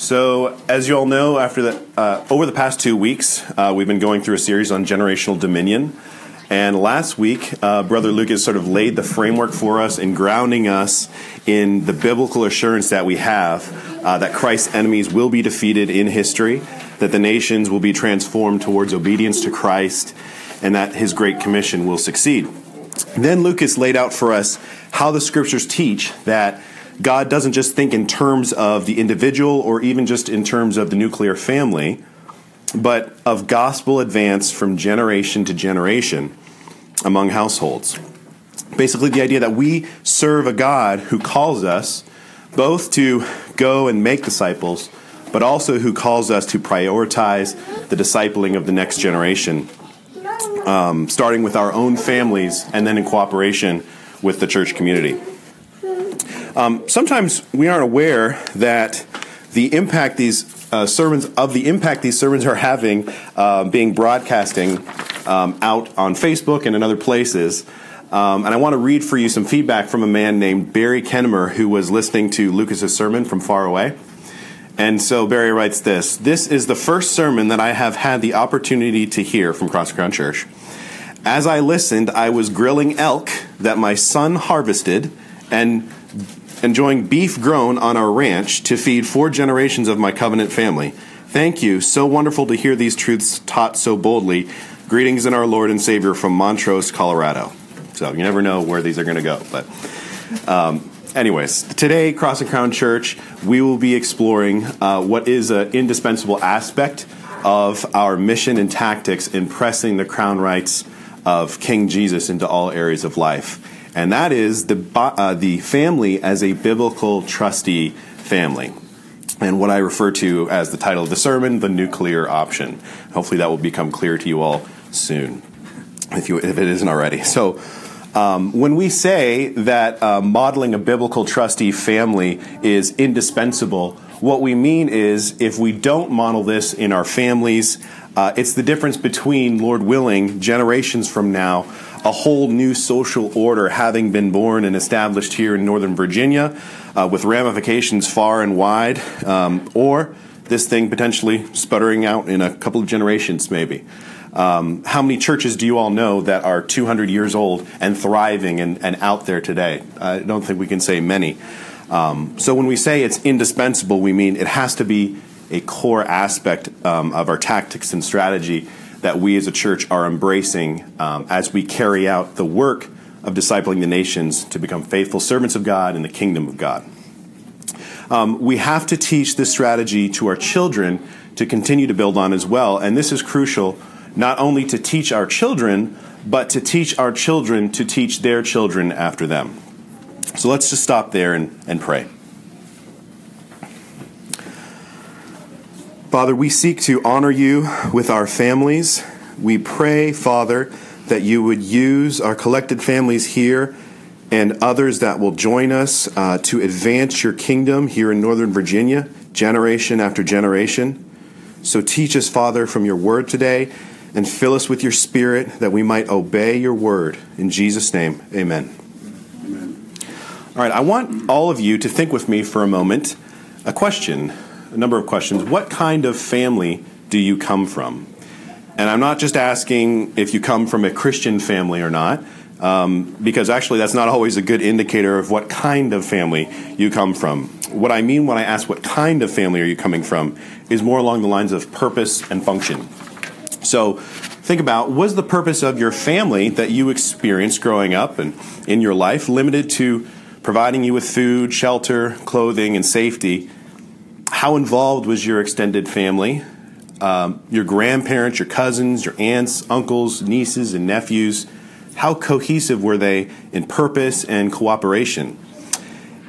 So, as you all know, after the uh, over the past two weeks, uh, we've been going through a series on generational dominion. And last week, uh, Brother Lucas sort of laid the framework for us in grounding us in the biblical assurance that we have uh, that Christ's enemies will be defeated in history, that the nations will be transformed towards obedience to Christ, and that His Great Commission will succeed. Then Lucas laid out for us how the Scriptures teach that God doesn't just think in terms of the individual or even just in terms of the nuclear family, but of gospel advance from generation to generation among households. Basically, the idea that we serve a God who calls us both to go and make disciples, but also who calls us to prioritize the discipling of the next generation, um, starting with our own families and then in cooperation with the church community. Um, sometimes we aren't aware that the impact these uh, sermons of the impact these sermons are having, uh, being broadcasting um, out on Facebook and in other places. Um, and I want to read for you some feedback from a man named Barry Kennemer who was listening to Lucas's sermon from far away. And so Barry writes this This is the first sermon that I have had the opportunity to hear from Cross Church. As I listened, I was grilling elk that my son harvested and enjoying beef grown on our ranch to feed four generations of my covenant family. Thank you. So wonderful to hear these truths taught so boldly. Greetings in our Lord and Savior from Montrose, Colorado. So you never know where these are going to go. But, um, anyways, today, Cross and Crown Church, we will be exploring uh, what is an indispensable aspect of our mission and tactics in pressing the crown rights of King Jesus into all areas of life and that is the, uh, the family as a biblical trustee family. And what I refer to as the title of the sermon, the nuclear option. Hopefully, that will become clear to you all soon, if, you, if it isn't already. So, um, when we say that uh, modeling a biblical trustee family is indispensable, what we mean is if we don't model this in our families, uh, it's the difference between, Lord willing, generations from now, a whole new social order having been born and established here in Northern Virginia uh, with ramifications far and wide, um, or this thing potentially sputtering out in a couple of generations, maybe. Um, how many churches do you all know that are 200 years old and thriving and, and out there today? I don't think we can say many. Um, so when we say it's indispensable, we mean it has to be a core aspect um, of our tactics and strategy that we as a church are embracing um, as we carry out the work of discipling the nations to become faithful servants of God in the kingdom of God. Um, we have to teach this strategy to our children to continue to build on as well. And this is crucial not only to teach our children, but to teach our children to teach their children after them. So let's just stop there and, and pray. Father, we seek to honor you with our families. We pray, Father, that you would use our collected families here and others that will join us uh, to advance your kingdom here in Northern Virginia, generation after generation. So teach us, Father, from your word today and fill us with your spirit that we might obey your word. In Jesus' name, amen. amen. All right, I want all of you to think with me for a moment a question a number of questions. What kind of family do you come from? And I'm not just asking if you come from a Christian family or not, um, because actually that's not always a good indicator of what kind of family you come from. What I mean when I ask what kind of family are you coming from is more along the lines of purpose and function. So think about was the purpose of your family that you experienced growing up and in your life limited to providing you with food, shelter, clothing, and safety? How involved was your extended family? Um, your grandparents, your cousins, your aunts, uncles, nieces, and nephews, how cohesive were they in purpose and cooperation?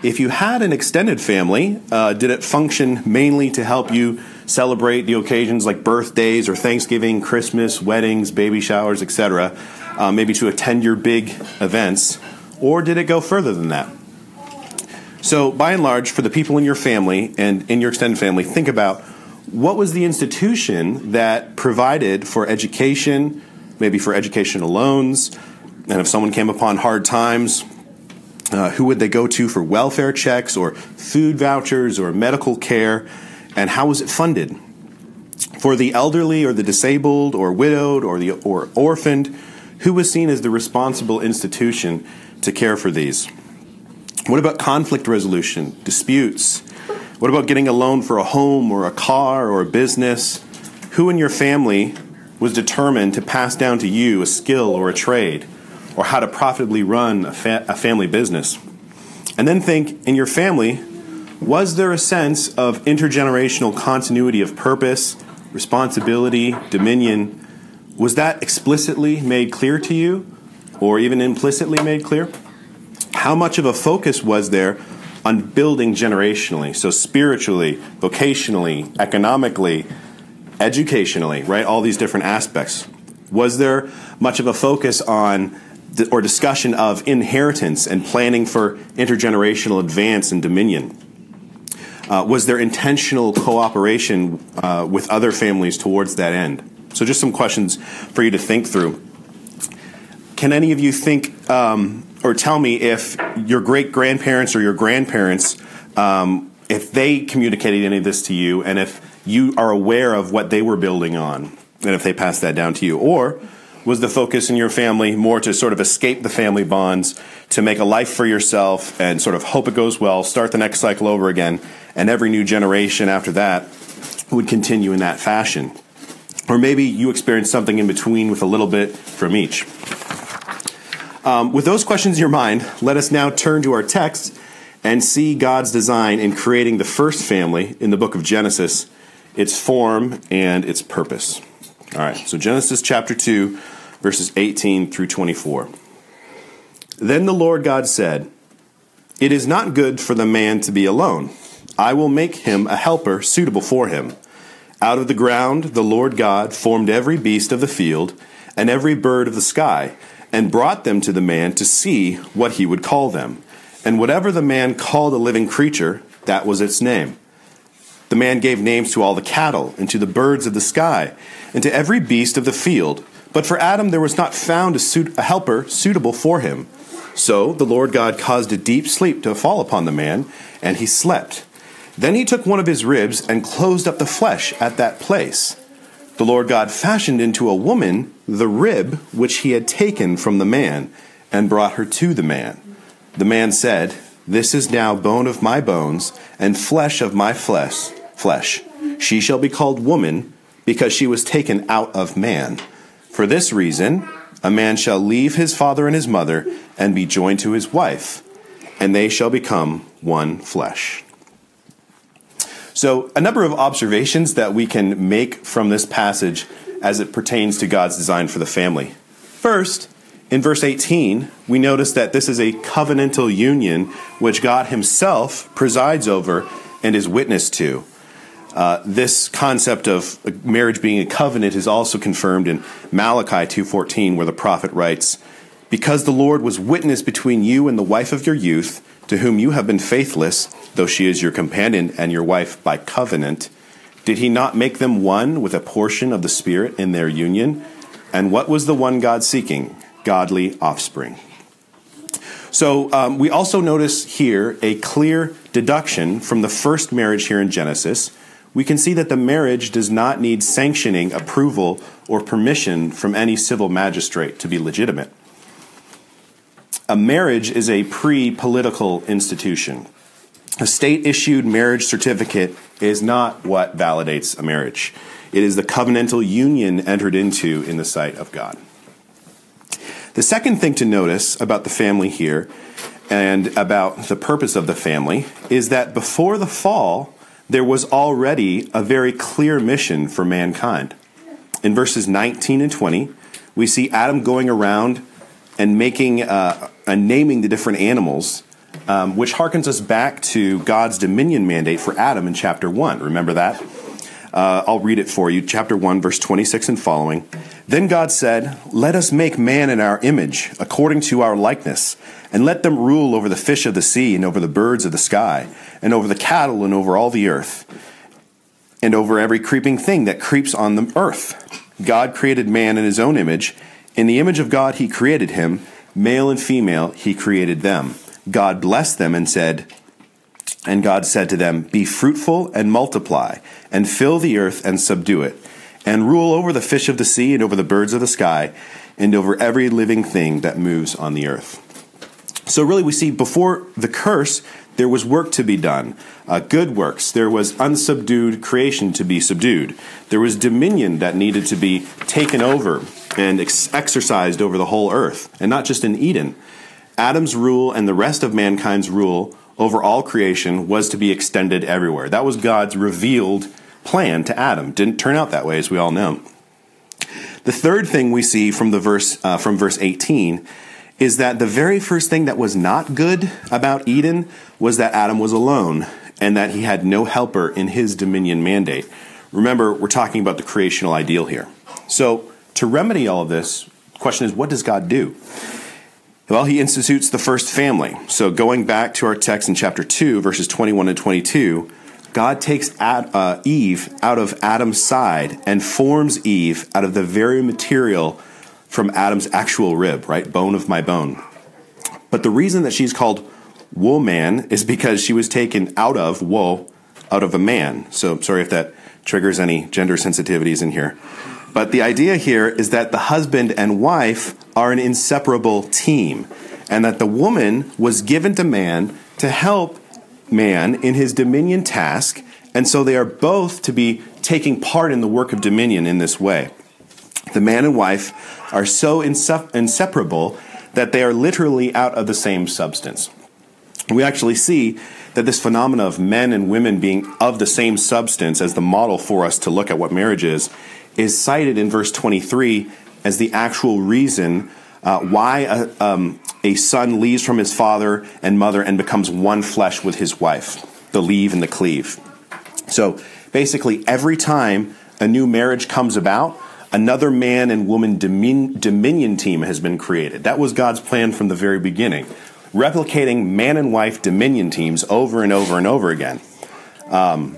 If you had an extended family, uh, did it function mainly to help you celebrate the occasions like birthdays or Thanksgiving, Christmas, weddings, baby showers, etc., uh, maybe to attend your big events? Or did it go further than that? So, by and large, for the people in your family and in your extended family, think about what was the institution that provided for education, maybe for educational loans, and if someone came upon hard times, uh, who would they go to for welfare checks or food vouchers or medical care? And how was it funded? For the elderly or the disabled or widowed or the or orphaned, who was seen as the responsible institution to care for these? What about conflict resolution, disputes? What about getting a loan for a home or a car or a business? Who in your family was determined to pass down to you a skill or a trade, or how to profitably run a, fa- a family business? And then think in your family, was there a sense of intergenerational continuity of purpose, responsibility, dominion? Was that explicitly made clear to you, or even implicitly made clear? How much of a focus was there on building generationally? So, spiritually, vocationally, economically, educationally, right? All these different aspects. Was there much of a focus on or discussion of inheritance and planning for intergenerational advance and dominion? Uh, was there intentional cooperation uh, with other families towards that end? So, just some questions for you to think through. Can any of you think um, or tell me if your great grandparents or your grandparents, um, if they communicated any of this to you, and if you are aware of what they were building on, and if they passed that down to you, or was the focus in your family more to sort of escape the family bonds, to make a life for yourself, and sort of hope it goes well, start the next cycle over again, and every new generation after that would continue in that fashion? Or maybe you experienced something in between with a little bit from each. Um, with those questions in your mind, let us now turn to our text and see God's design in creating the first family in the book of Genesis, its form and its purpose. All right, so Genesis chapter 2, verses 18 through 24. Then the Lord God said, It is not good for the man to be alone. I will make him a helper suitable for him. Out of the ground the Lord God formed every beast of the field and every bird of the sky and brought them to the man to see what he would call them. And whatever the man called a living creature, that was its name. The man gave names to all the cattle, and to the birds of the sky, and to every beast of the field. But for Adam there was not found a, suit, a helper suitable for him. So the Lord God caused a deep sleep to fall upon the man, and he slept. Then he took one of his ribs and closed up the flesh at that place. The Lord God fashioned into a woman the rib which he had taken from the man, and brought her to the man. The man said, This is now bone of my bones, and flesh of my flesh. Flesh. She shall be called woman, because she was taken out of man. For this reason, a man shall leave his father and his mother, and be joined to his wife, and they shall become one flesh. So, a number of observations that we can make from this passage as it pertains to God's design for the family. First, in verse 18, we notice that this is a covenantal union which God Himself presides over and is witness to. Uh, this concept of marriage being a covenant is also confirmed in Malachi 2:14 where the prophet writes, "Because the Lord was witness between you and the wife of your youth, to whom you have been faithless, though she is your companion and your wife by covenant, did he not make them one with a portion of the Spirit in their union? And what was the one God seeking? Godly offspring. So um, we also notice here a clear deduction from the first marriage here in Genesis. We can see that the marriage does not need sanctioning, approval, or permission from any civil magistrate to be legitimate. A marriage is a pre political institution. A state issued marriage certificate is not what validates a marriage. It is the covenantal union entered into in the sight of God. The second thing to notice about the family here and about the purpose of the family is that before the fall, there was already a very clear mission for mankind. In verses 19 and 20, we see Adam going around and making uh, and naming the different animals um, which harkens us back to God's dominion mandate for Adam in chapter 1. Remember that? Uh, I'll read it for you. Chapter 1, verse 26 and following. Then God said, Let us make man in our image, according to our likeness, and let them rule over the fish of the sea, and over the birds of the sky, and over the cattle, and over all the earth, and over every creeping thing that creeps on the earth. God created man in his own image. In the image of God, he created him. Male and female, he created them. God blessed them and said, And God said to them, Be fruitful and multiply, and fill the earth and subdue it, and rule over the fish of the sea, and over the birds of the sky, and over every living thing that moves on the earth. So, really, we see before the curse, there was work to be done, uh, good works. There was unsubdued creation to be subdued. There was dominion that needed to be taken over and ex- exercised over the whole earth, and not just in Eden. Adam's rule and the rest of mankind's rule over all creation was to be extended everywhere. That was God's revealed plan to Adam. Didn't turn out that way, as we all know. The third thing we see from the verse uh, from verse 18 is that the very first thing that was not good about Eden was that Adam was alone and that he had no helper in his dominion mandate. Remember, we're talking about the creational ideal here. So, to remedy all of this, the question is what does God do? Well, he institutes the first family. So, going back to our text in chapter 2, verses 21 and 22, God takes Ad, uh, Eve out of Adam's side and forms Eve out of the very material from Adam's actual rib, right? Bone of my bone. But the reason that she's called woman is because she was taken out of wool, out of a man. So, sorry if that triggers any gender sensitivities in here. But the idea here is that the husband and wife are an inseparable team, and that the woman was given to man to help man in his dominion task, and so they are both to be taking part in the work of dominion in this way. The man and wife are so inseparable that they are literally out of the same substance. We actually see that this phenomena of men and women being of the same substance as the model for us to look at what marriage is is cited in verse 23 as the actual reason uh, why a, um, a son leaves from his father and mother and becomes one flesh with his wife the leave and the cleave. So basically, every time a new marriage comes about, another man and woman domin- dominion team has been created. That was God's plan from the very beginning, replicating man and wife dominion teams over and over and over again. Um,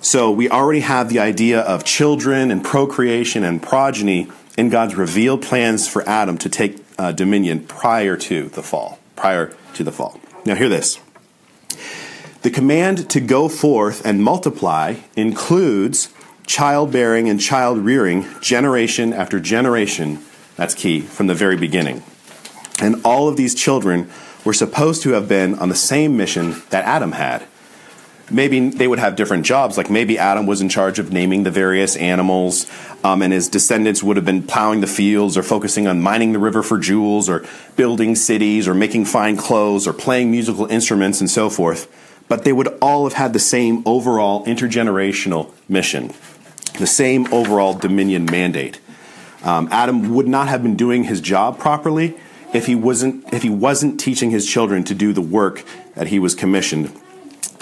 so we already have the idea of children and procreation and progeny in God's revealed plans for Adam to take uh, dominion prior to the fall. Prior to the fall. Now, hear this. The command to go forth and multiply includes childbearing and child rearing generation after generation. That's key from the very beginning. And all of these children were supposed to have been on the same mission that Adam had maybe they would have different jobs. Like maybe Adam was in charge of naming the various animals, um, and his descendants would have been plowing the fields or focusing on mining the river for jewels or building cities or making fine clothes or playing musical instruments and so forth. But they would all have had the same overall intergenerational mission, the same overall dominion mandate. Um, Adam would not have been doing his job properly if he wasn't if he wasn't teaching his children to do the work that he was commissioned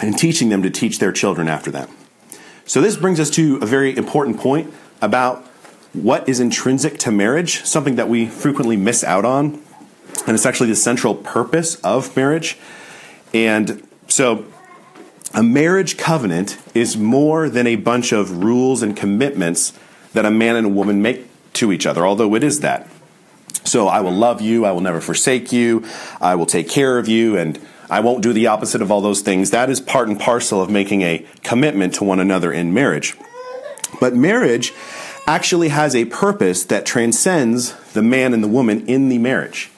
and teaching them to teach their children after them. So, this brings us to a very important point about what is intrinsic to marriage, something that we frequently miss out on. And it's actually the central purpose of marriage. And so, a marriage covenant is more than a bunch of rules and commitments that a man and a woman make to each other, although it is that. So, I will love you, I will never forsake you, I will take care of you, and I won't do the opposite of all those things. That is part and parcel of making a commitment to one another in marriage. But marriage actually has a purpose that transcends the man and the woman in the marriage.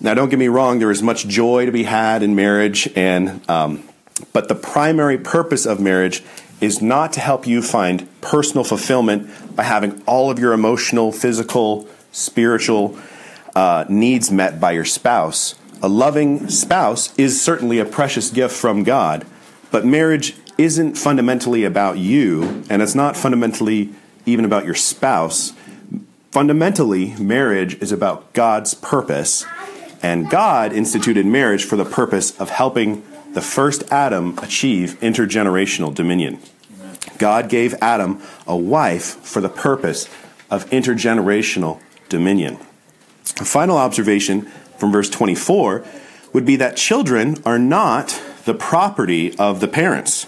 Now, don't get me wrong, there is much joy to be had in marriage, and, um, but the primary purpose of marriage is not to help you find personal fulfillment by having all of your emotional, physical, spiritual uh, needs met by your spouse a loving spouse is certainly a precious gift from God, but marriage isn't fundamentally about you, and it's not fundamentally even about your spouse. Fundamentally, marriage is about God's purpose, and God instituted marriage for the purpose of helping the first Adam achieve intergenerational dominion. God gave Adam a wife for the purpose of intergenerational dominion. A final observation from verse 24 would be that children are not the property of the parents.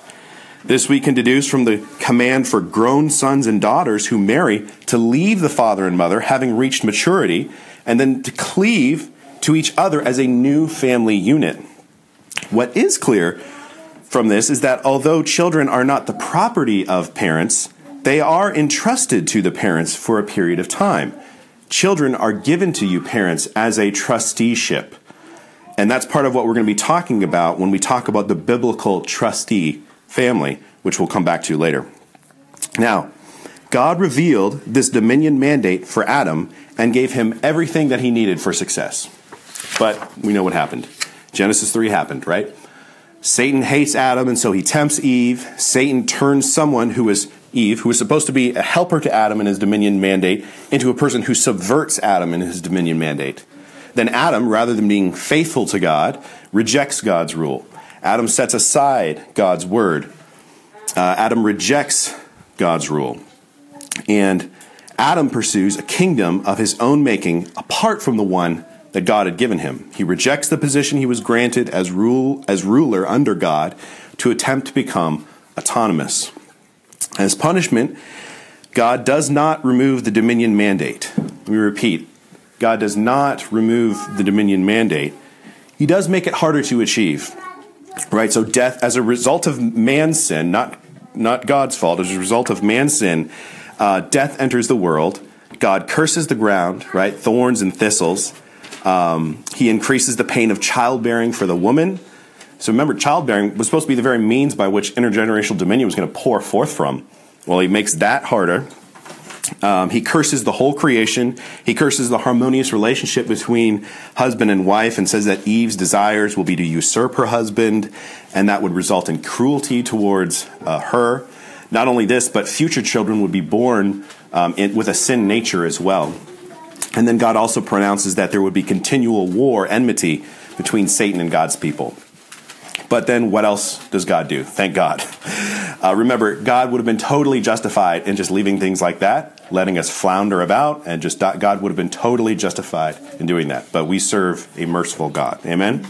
This we can deduce from the command for grown sons and daughters who marry to leave the father and mother, having reached maturity, and then to cleave to each other as a new family unit. What is clear from this is that although children are not the property of parents, they are entrusted to the parents for a period of time. Children are given to you, parents, as a trusteeship. And that's part of what we're going to be talking about when we talk about the biblical trustee family, which we'll come back to later. Now, God revealed this dominion mandate for Adam and gave him everything that he needed for success. But we know what happened. Genesis 3 happened, right? Satan hates Adam, and so he tempts Eve. Satan turns someone who is Eve, who was supposed to be a helper to Adam in his dominion mandate, into a person who subverts Adam in his dominion mandate. Then Adam, rather than being faithful to God, rejects God's rule. Adam sets aside God's word. Uh, Adam rejects God's rule. And Adam pursues a kingdom of his own making apart from the one that God had given him. He rejects the position he was granted as, rule, as ruler under God to attempt to become autonomous. As punishment, God does not remove the dominion mandate. Let me repeat God does not remove the dominion mandate. He does make it harder to achieve. Right? So, death, as a result of man's sin, not, not God's fault, as a result of man's sin, uh, death enters the world. God curses the ground, right? Thorns and thistles. Um, he increases the pain of childbearing for the woman. So remember, childbearing was supposed to be the very means by which intergenerational dominion was going to pour forth from. Well, he makes that harder. Um, he curses the whole creation. He curses the harmonious relationship between husband and wife and says that Eve's desires will be to usurp her husband, and that would result in cruelty towards uh, her. Not only this, but future children would be born um, in, with a sin nature as well. And then God also pronounces that there would be continual war, enmity between Satan and God's people. But then what else does God do? Thank God. Uh, remember, God would have been totally justified in just leaving things like that, letting us flounder about, and just God would have been totally justified in doing that. But we serve a merciful God. Amen?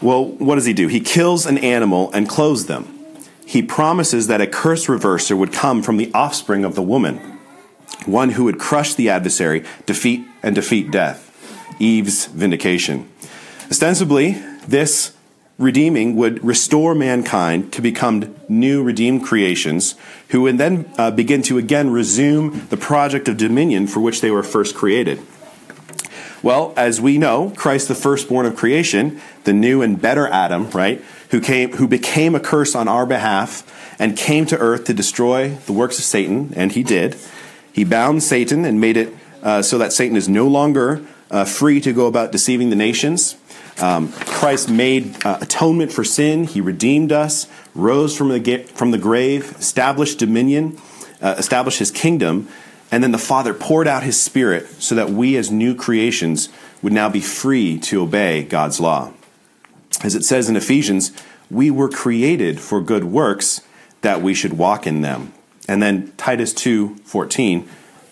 Well, what does he do? He kills an animal and clothes them. He promises that a curse reverser would come from the offspring of the woman, one who would crush the adversary, defeat and defeat death. Eve's vindication. Ostensibly, this redeeming would restore mankind to become new redeemed creations who would then uh, begin to again resume the project of dominion for which they were first created. Well, as we know, Christ the firstborn of creation, the new and better Adam, right, who came who became a curse on our behalf and came to earth to destroy the works of Satan, and he did. He bound Satan and made it uh, so that Satan is no longer uh, free to go about deceiving the nations. Um, Christ made uh, atonement for sin. He redeemed us, rose from the, from the grave, established dominion, uh, established his kingdom, and then the Father poured out his Spirit so that we, as new creations, would now be free to obey God's law. As it says in Ephesians, we were created for good works that we should walk in them. And then Titus 2 14,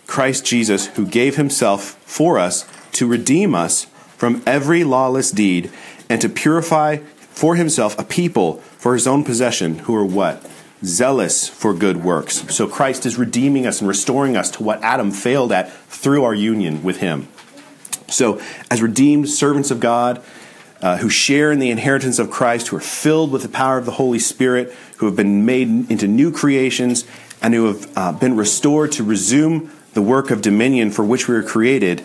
Christ Jesus, who gave himself for us to redeem us from every lawless deed and to purify for himself a people for his own possession who are what? Zealous for good works. So Christ is redeeming us and restoring us to what Adam failed at through our union with him. So, as redeemed servants of God, uh, who share in the inheritance of Christ, who are filled with the power of the Holy Spirit, who have been made into new creations, and who have uh, been restored to resume the work of dominion for which we were created,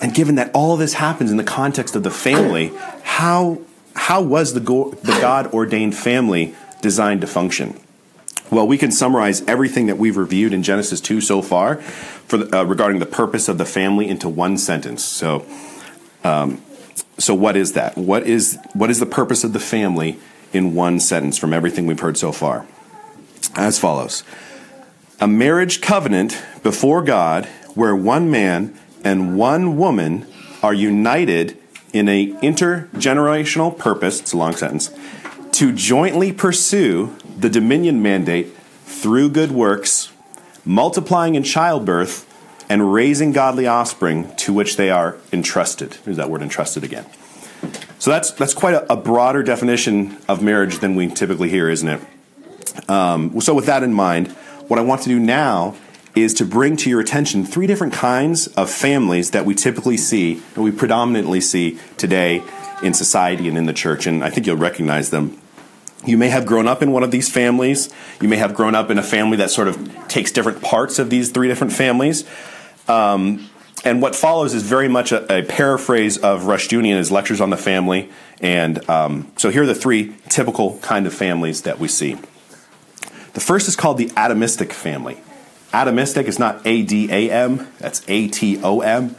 and given that all this happens in the context of the family, how, how was the, go- the God ordained family designed to function? Well, we can summarize everything that we've reviewed in Genesis 2 so far for the, uh, regarding the purpose of the family into one sentence. So, um, so what is that? What is, what is the purpose of the family in one sentence from everything we've heard so far? As follows A marriage covenant before God where one man and one woman are united in a intergenerational purpose, it's a long sentence, to jointly pursue the dominion mandate through good works, multiplying in childbirth, and raising godly offspring to which they are entrusted. There's that word entrusted again. So that's that's quite a, a broader definition of marriage than we typically hear, isn't it? Um, so with that in mind, what I want to do now is to bring to your attention three different kinds of families that we typically see, and we predominantly see today in society and in the church, and I think you'll recognize them. You may have grown up in one of these families. You may have grown up in a family that sort of takes different parts of these three different families. Um, and what follows is very much a, a, paraphrase of Rushdoony and his lectures on the family. And um, so here are the three typical kind of families that we see. The first is called the atomistic family. Atomistic is not A D A M, that's A T O M.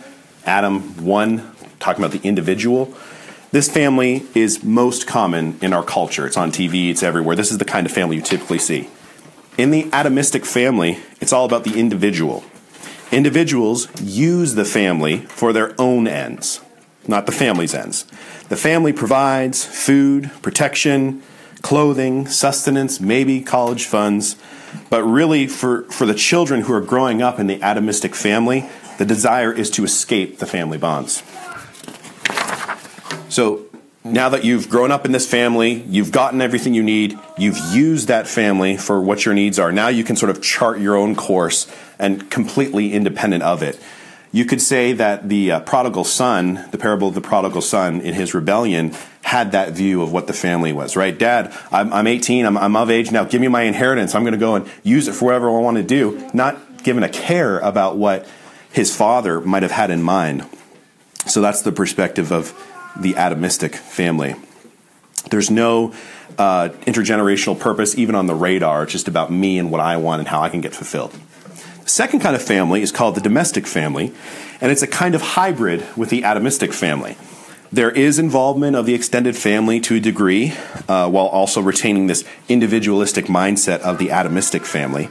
Atom, one, talking about the individual. This family is most common in our culture. It's on TV, it's everywhere. This is the kind of family you typically see. In the atomistic family, it's all about the individual. Individuals use the family for their own ends, not the family's ends. The family provides food, protection, clothing, sustenance, maybe college funds. But really, for, for the children who are growing up in the atomistic family, the desire is to escape the family bonds. So now that you've grown up in this family, you've gotten everything you need, you've used that family for what your needs are, now you can sort of chart your own course and completely independent of it. You could say that the uh, prodigal son, the parable of the prodigal son in his rebellion, had that view of what the family was, right? Dad, I'm, I'm 18, I'm, I'm of age now, give me my inheritance. I'm going to go and use it for whatever I want to do, not given a care about what his father might have had in mind. So that's the perspective of the atomistic family. There's no uh, intergenerational purpose even on the radar. It's just about me and what I want and how I can get fulfilled. Second kind of family is called the domestic family, and it's a kind of hybrid with the atomistic family. There is involvement of the extended family to a degree, uh, while also retaining this individualistic mindset of the atomistic family.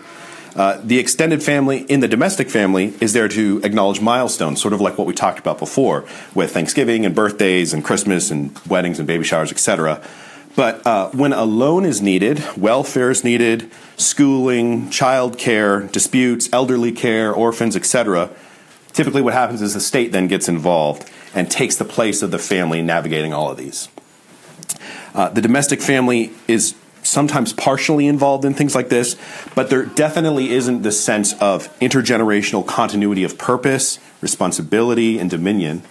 Uh, the extended family in the domestic family is there to acknowledge milestones, sort of like what we talked about before with Thanksgiving and birthdays and Christmas and weddings and baby showers, etc. But uh, when a loan is needed, welfare is needed, schooling, child care, disputes, elderly care, orphans, etc., typically what happens is the state then gets involved and takes the place of the family navigating all of these. Uh, the domestic family is sometimes partially involved in things like this, but there definitely isn't the sense of intergenerational continuity of purpose, responsibility, and dominion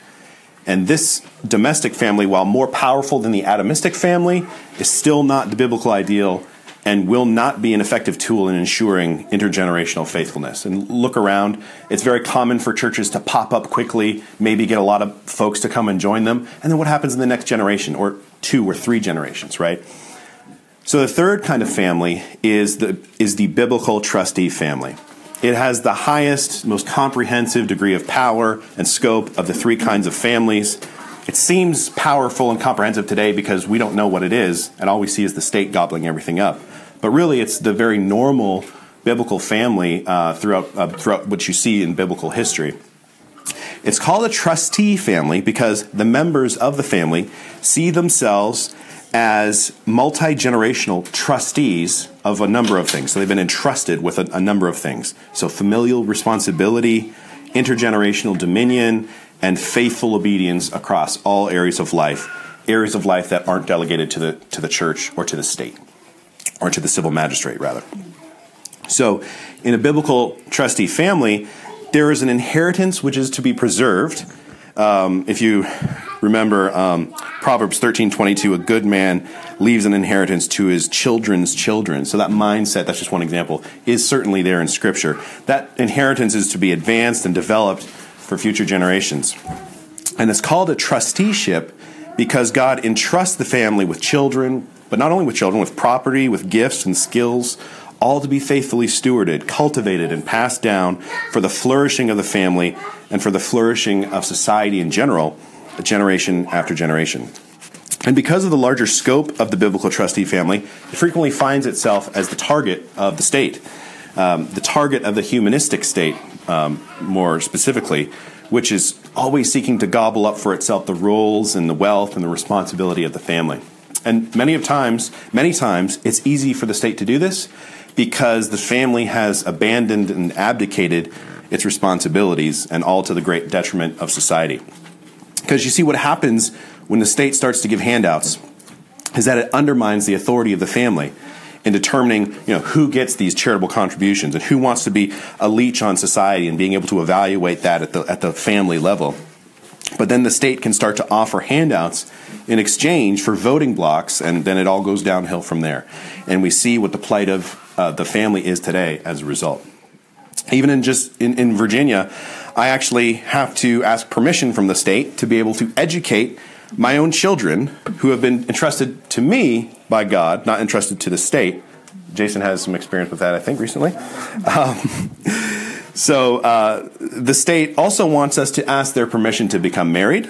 and this domestic family, while more powerful than the atomistic family, is still not the biblical ideal and will not be an effective tool in ensuring intergenerational faithfulness. And look around, it's very common for churches to pop up quickly, maybe get a lot of folks to come and join them, and then what happens in the next generation, or two or three generations, right? So the third kind of family is the, is the biblical trustee family. It has the highest, most comprehensive degree of power and scope of the three kinds of families. It seems powerful and comprehensive today because we don't know what it is, and all we see is the state gobbling everything up. But really, it's the very normal biblical family uh, throughout, uh, throughout what you see in biblical history. It's called a trustee family because the members of the family see themselves as multi generational trustees of a number of things. So they've been entrusted with a, a, number of things. So familial responsibility, intergenerational dominion, and faithful obedience across all areas of life, areas of life that aren't delegated to the, to the church or to the state, or to the civil magistrate, rather. So in a biblical trustee family, there is an inheritance which is to be preserved. Um, if you remember um, Proverbs 13:22, a good man leaves an inheritance to his children's children. So that mindset, that's just one example, is certainly there in Scripture. That inheritance is to be advanced and developed for future generations. And it's called a trusteeship because God entrusts the family with children, but not only with children, with property, with gifts and skills, all to be faithfully stewarded, cultivated, and passed down for the flourishing of the family and for the flourishing of society in general generation after generation. And because of the larger scope of the biblical trustee family, it frequently finds itself as the target of the state, um, the target of the humanistic state, um, more specifically, which is always seeking to gobble up for itself the roles and the wealth and the responsibility of the family. And many of times, many times, it's easy for the state to do this because the family has abandoned and abdicated its responsibilities, and all to the great detriment of society. Because you see, what happens when the state starts to give handouts is that it undermines the authority of the family in determining you know, who gets these charitable contributions and who wants to be a leech on society and being able to evaluate that at the, at the family level. But then the state can start to offer handouts in exchange for voting blocks, and then it all goes downhill from there. And we see what the plight of uh, the family is today as a result. Even in just in, in Virginia, I actually have to ask permission from the state to be able to educate my own children who have been entrusted to me by God, not entrusted to the state. Jason has some experience with that, I think, recently. Um, so uh, the state also wants us to ask their permission to become married.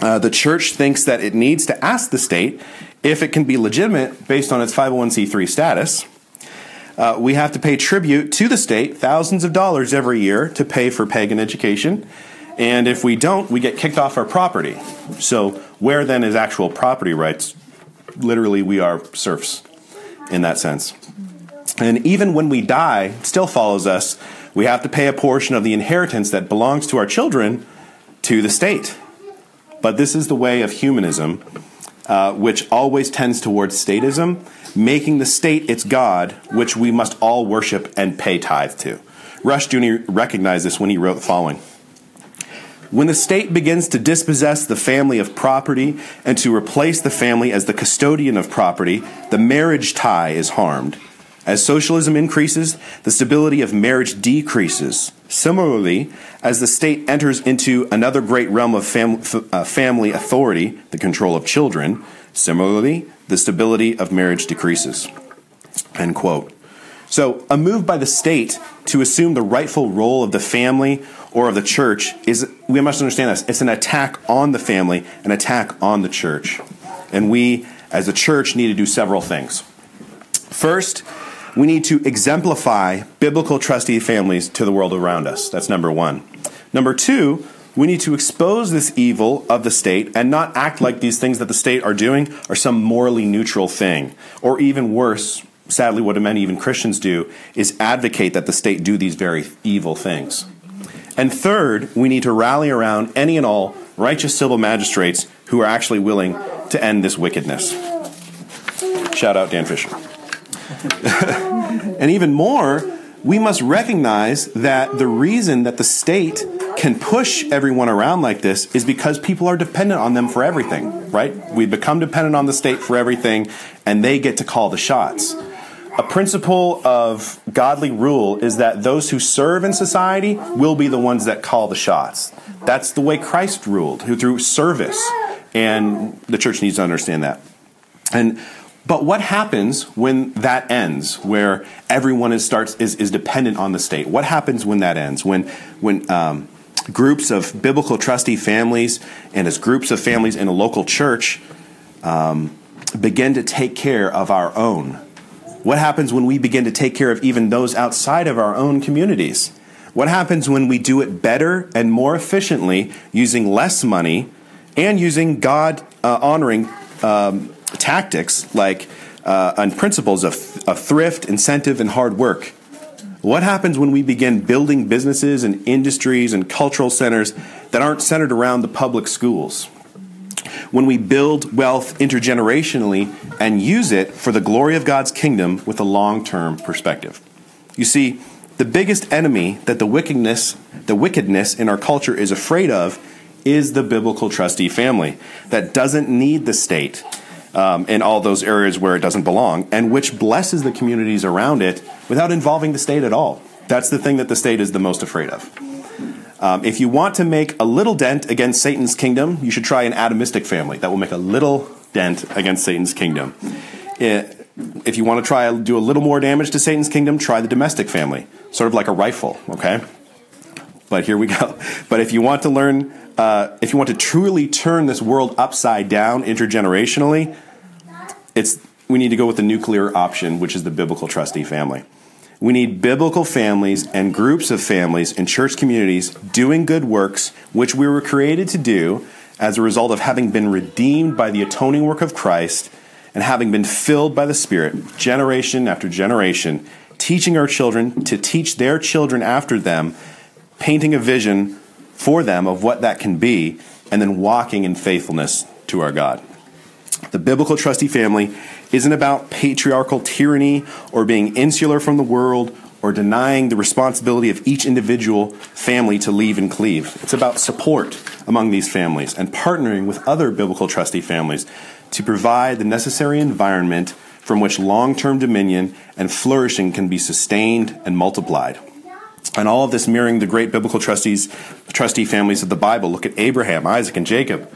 Uh, the church thinks that it needs to ask the state if it can be legitimate based on its 501c3 status. Uh, we have to pay tribute to the state, thousands of dollars every year, to pay for pagan education. And if we don't, we get kicked off our property. So, where then is actual property rights? Literally, we are serfs in that sense. And even when we die, it still follows us. We have to pay a portion of the inheritance that belongs to our children to the state. But this is the way of humanism, uh, which always tends towards statism making the state its God, which we must all worship and pay tithe to. Rushdoony recognized this when he wrote the following. When the state begins to dispossess the family of property and to replace the family as the custodian of property, the marriage tie is harmed. As socialism increases, the stability of marriage decreases. Similarly, as the state enters into another great realm of fam- uh, family authority, the control of children, similarly, the stability of marriage decreases. End quote. So, a move by the state to assume the rightful role of the family or of the church is, we must understand this, it's an attack on the family, an attack on the church. And we, as a church, need to do several things. First, we need to exemplify biblical trustee families to the world around us. That's number one. Number two, we need to expose this evil of the state and not act like these things that the state are doing are some morally neutral thing. Or even worse, sadly, what many even Christians do is advocate that the state do these very evil things. And third, we need to rally around any and all righteous civil magistrates who are actually willing to end this wickedness. Shout out Dan Fisher. and even more, we must recognize that the reason that the state can push everyone around like this is because people are dependent on them for everything, right? We become dependent on the state for everything, and they get to call the shots. A principle of godly rule is that those who serve in society will be the ones that call the shots. That's the way Christ ruled, through service. And the church needs to understand that. And but what happens when that ends, where everyone is starts is, is dependent on the state? What happens when that ends? When when um, groups of biblical trustee families and as groups of families in a local church um, begin to take care of our own? What happens when we begin to take care of even those outside of our own communities? What happens when we do it better and more efficiently using less money and using God uh, honoring um, tactics like uh, and principles of, of thrift, incentive, and hard work? What happens when we begin building businesses and industries and cultural centers that aren't centered around the public schools? When we build wealth intergenerationally and use it for the glory of God's kingdom with a long term perspective. You see, the biggest enemy that the wickedness, the wickedness in our culture is afraid of is the biblical trustee family that doesn't need the state um, in all those areas where it doesn't belong, and which blesses the communities around it without involving the state at all. That's the thing that the state is the most afraid of. Um, if you want to make a little dent against Satan's kingdom, you should try an atomistic family. That will make a little dent against Satan's kingdom. It, if you want to try do a little more damage to Satan's kingdom, try the domestic family, sort of like a rifle. Okay, but here we go. But if you want to learn, uh, if you want to truly turn this world upside down intergenerationally, it's we need to go with the nuclear option, which is the biblical trustee family. We need biblical families and groups of families and church communities doing good works, which we were created to do as a result of having been redeemed by the atoning work of Christ and having been filled by the Spirit generation after generation, teaching our children to teach their children after them, painting a vision for them of what that can be, and then walking in faithfulness to our God. The biblical trustee family isn't about patriarchal tyranny or being insular from the world or denying the responsibility of each individual family to leave and cleave. It's about support among these families and partnering with other biblical trustee families to provide the necessary environment from which long term dominion and flourishing can be sustained and multiplied. And all of this mirroring the great biblical trustees, trustee families of the Bible. Look at Abraham, Isaac, and Jacob.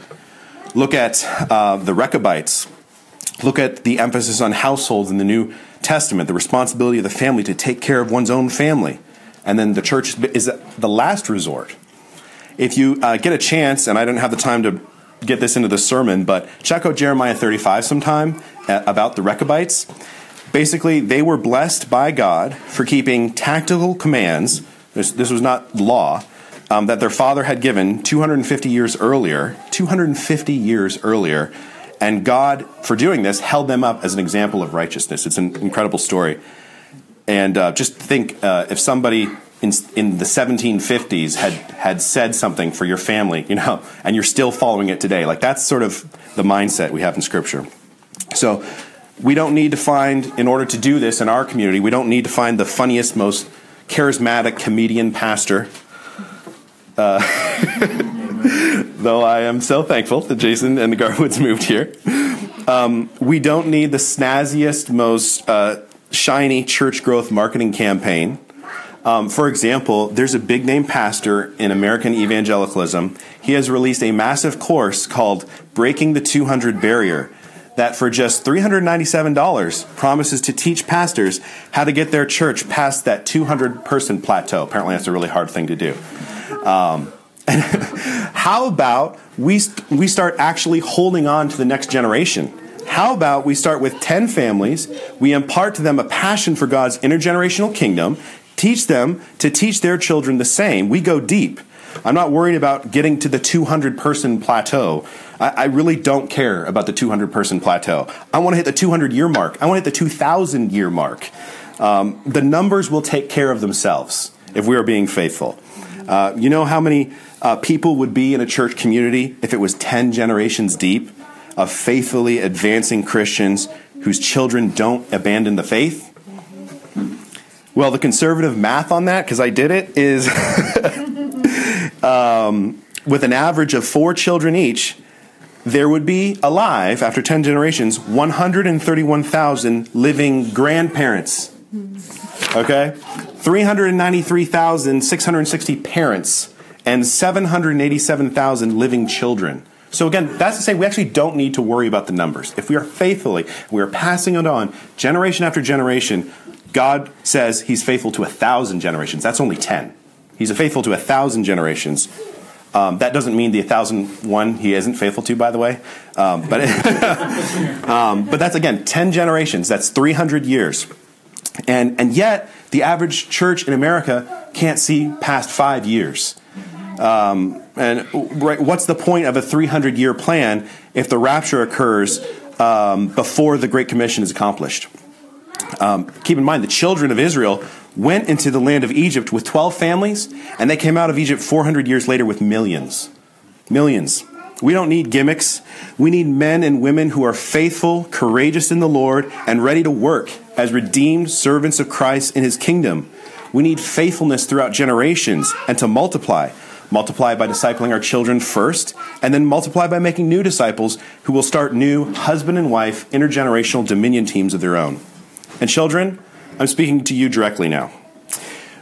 Look at uh, the Rechabites. Look at the emphasis on households in the New Testament, the responsibility of the family to take care of one's own family. And then the church is the last resort. If you uh, get a chance, and I don't have the time to get this into the sermon, but check out Jeremiah 35 sometime uh, about the Rechabites. Basically, they were blessed by God for keeping tactical commands. This, this was not law. Um, that their father had given 250 years earlier, 250 years earlier, and God, for doing this, held them up as an example of righteousness. It's an incredible story. And uh, just think uh, if somebody in, in the 1750s had, had said something for your family, you know, and you're still following it today. Like that's sort of the mindset we have in Scripture. So we don't need to find, in order to do this in our community, we don't need to find the funniest, most charismatic comedian pastor. Uh, though I am so thankful that Jason and the Garwoods moved here. Um, we don't need the snazziest, most uh, shiny church growth marketing campaign. Um, for example, there's a big name pastor in American evangelicalism. He has released a massive course called Breaking the 200 Barrier that for just $397 promises to teach pastors how to get their church past that 200 person plateau. Apparently, that's a really hard thing to do. Um, how about we, we start actually holding on to the next generation? How about we start with 10 families, we impart to them a passion for God's intergenerational kingdom, Teach them to teach their children the same. We go deep. I'm not worried about getting to the 200 person plateau. I, I really don't care about the 200 person plateau. I want to hit the 200 year mark. I want to hit the 2,000 year mark. Um, the numbers will take care of themselves if we are being faithful. Uh, you know how many uh, people would be in a church community if it was 10 generations deep of faithfully advancing Christians whose children don't abandon the faith? Well, the conservative math on that, because I did it, is um, with an average of four children each, there would be alive after 10 generations 131,000 living grandparents. Okay? 393,660 parents and 787,000 living children. So again, that's to say we actually don't need to worry about the numbers. If we are faithfully, we are passing it on generation after generation, God says he's faithful to a thousand generations. That's only 10. He's faithful to a thousand generations. Um, that doesn't mean the 1001 he isn't faithful to, by the way. Um, but, um, but that's, again, 10 generations. That's 300 years. And, and yet, the average church in America can't see past five years. Um, and right, what's the point of a 300 year plan if the rapture occurs um, before the Great Commission is accomplished? Um, keep in mind, the children of Israel went into the land of Egypt with 12 families, and they came out of Egypt 400 years later with millions. Millions. We don't need gimmicks. We need men and women who are faithful, courageous in the Lord, and ready to work as redeemed servants of Christ in his kingdom. We need faithfulness throughout generations and to multiply. Multiply by discipling our children first, and then multiply by making new disciples who will start new husband and wife intergenerational dominion teams of their own. And children, I'm speaking to you directly now.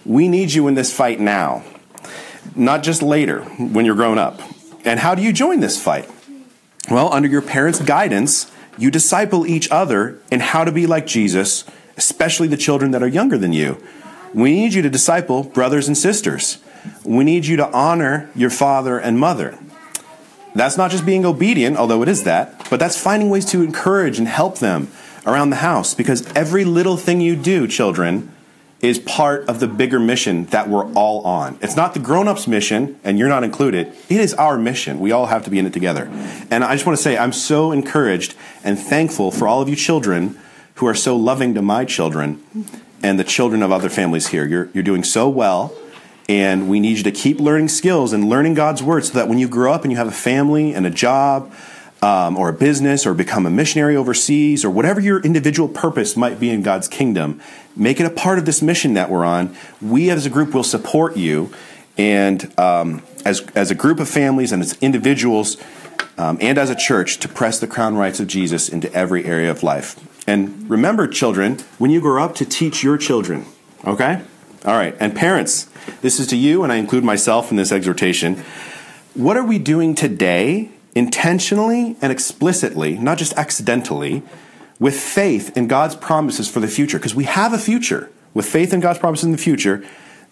We need you in this fight now, not just later when you're grown up. And how do you join this fight? Well, under your parents' guidance, you disciple each other in how to be like Jesus, especially the children that are younger than you. We need you to disciple brothers and sisters. We need you to honor your father and mother. That's not just being obedient, although it is that, but that's finding ways to encourage and help them around the house because every little thing you do, children, is part of the bigger mission that we're all on. It's not the grown ups' mission, and you're not included. It is our mission. We all have to be in it together. And I just want to say, I'm so encouraged and thankful for all of you children who are so loving to my children and the children of other families here. You're, you're doing so well, and we need you to keep learning skills and learning God's word so that when you grow up and you have a family and a job, um, or a business or become a missionary overseas or whatever your individual purpose might be in God's kingdom, make it a part of this mission that we're on. We as a group will support you. And um, as, as a group of families and as individuals um, and as a church, to press the crown rights of Jesus into every area of life. And remember, children, when you grow up, to teach your children. Okay? All right. And parents, this is to you, and I include myself in this exhortation. What are we doing today intentionally and explicitly, not just accidentally, with faith in God's promises for the future, because we have a future, with faith in God's promises in the future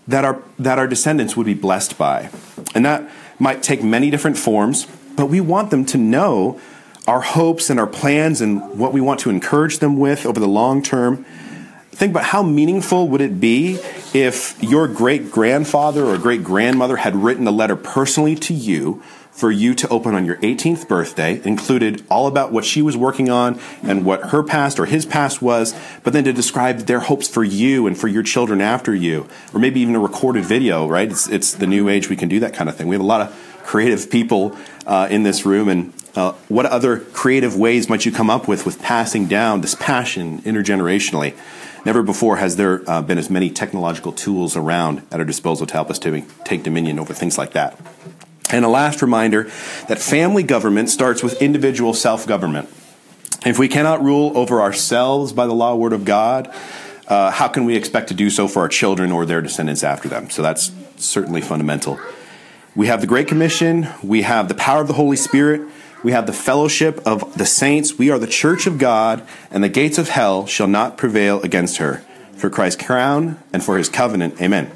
that our, that our descendants would be blessed by. And that might take many different forms, but we want them to know our hopes and our plans and what we want to encourage them with over the long term. Think about how meaningful would it be if your great grandfather or great grandmother had written a letter personally to you for you to open on your 18th birthday, included all about what she was working on and what her past or his past was, but then to describe their hopes for you and for your children after you, or maybe even a recorded video, right? It's, it's the new age, we can do that kind of thing. We have a lot of creative people uh, in this room, and uh, what other creative ways might you come up with with passing down this passion intergenerationally? Never before has there uh, been as many technological tools around at our disposal to help us to take dominion over things like that. And a last reminder that family government starts with individual self government. If we cannot rule over ourselves by the law word of God, uh, how can we expect to do so for our children or their descendants after them? So that's certainly fundamental. We have the Great Commission, we have the power of the Holy Spirit, we have the fellowship of the saints, we are the church of God, and the gates of hell shall not prevail against her. For Christ's crown and for his covenant, amen.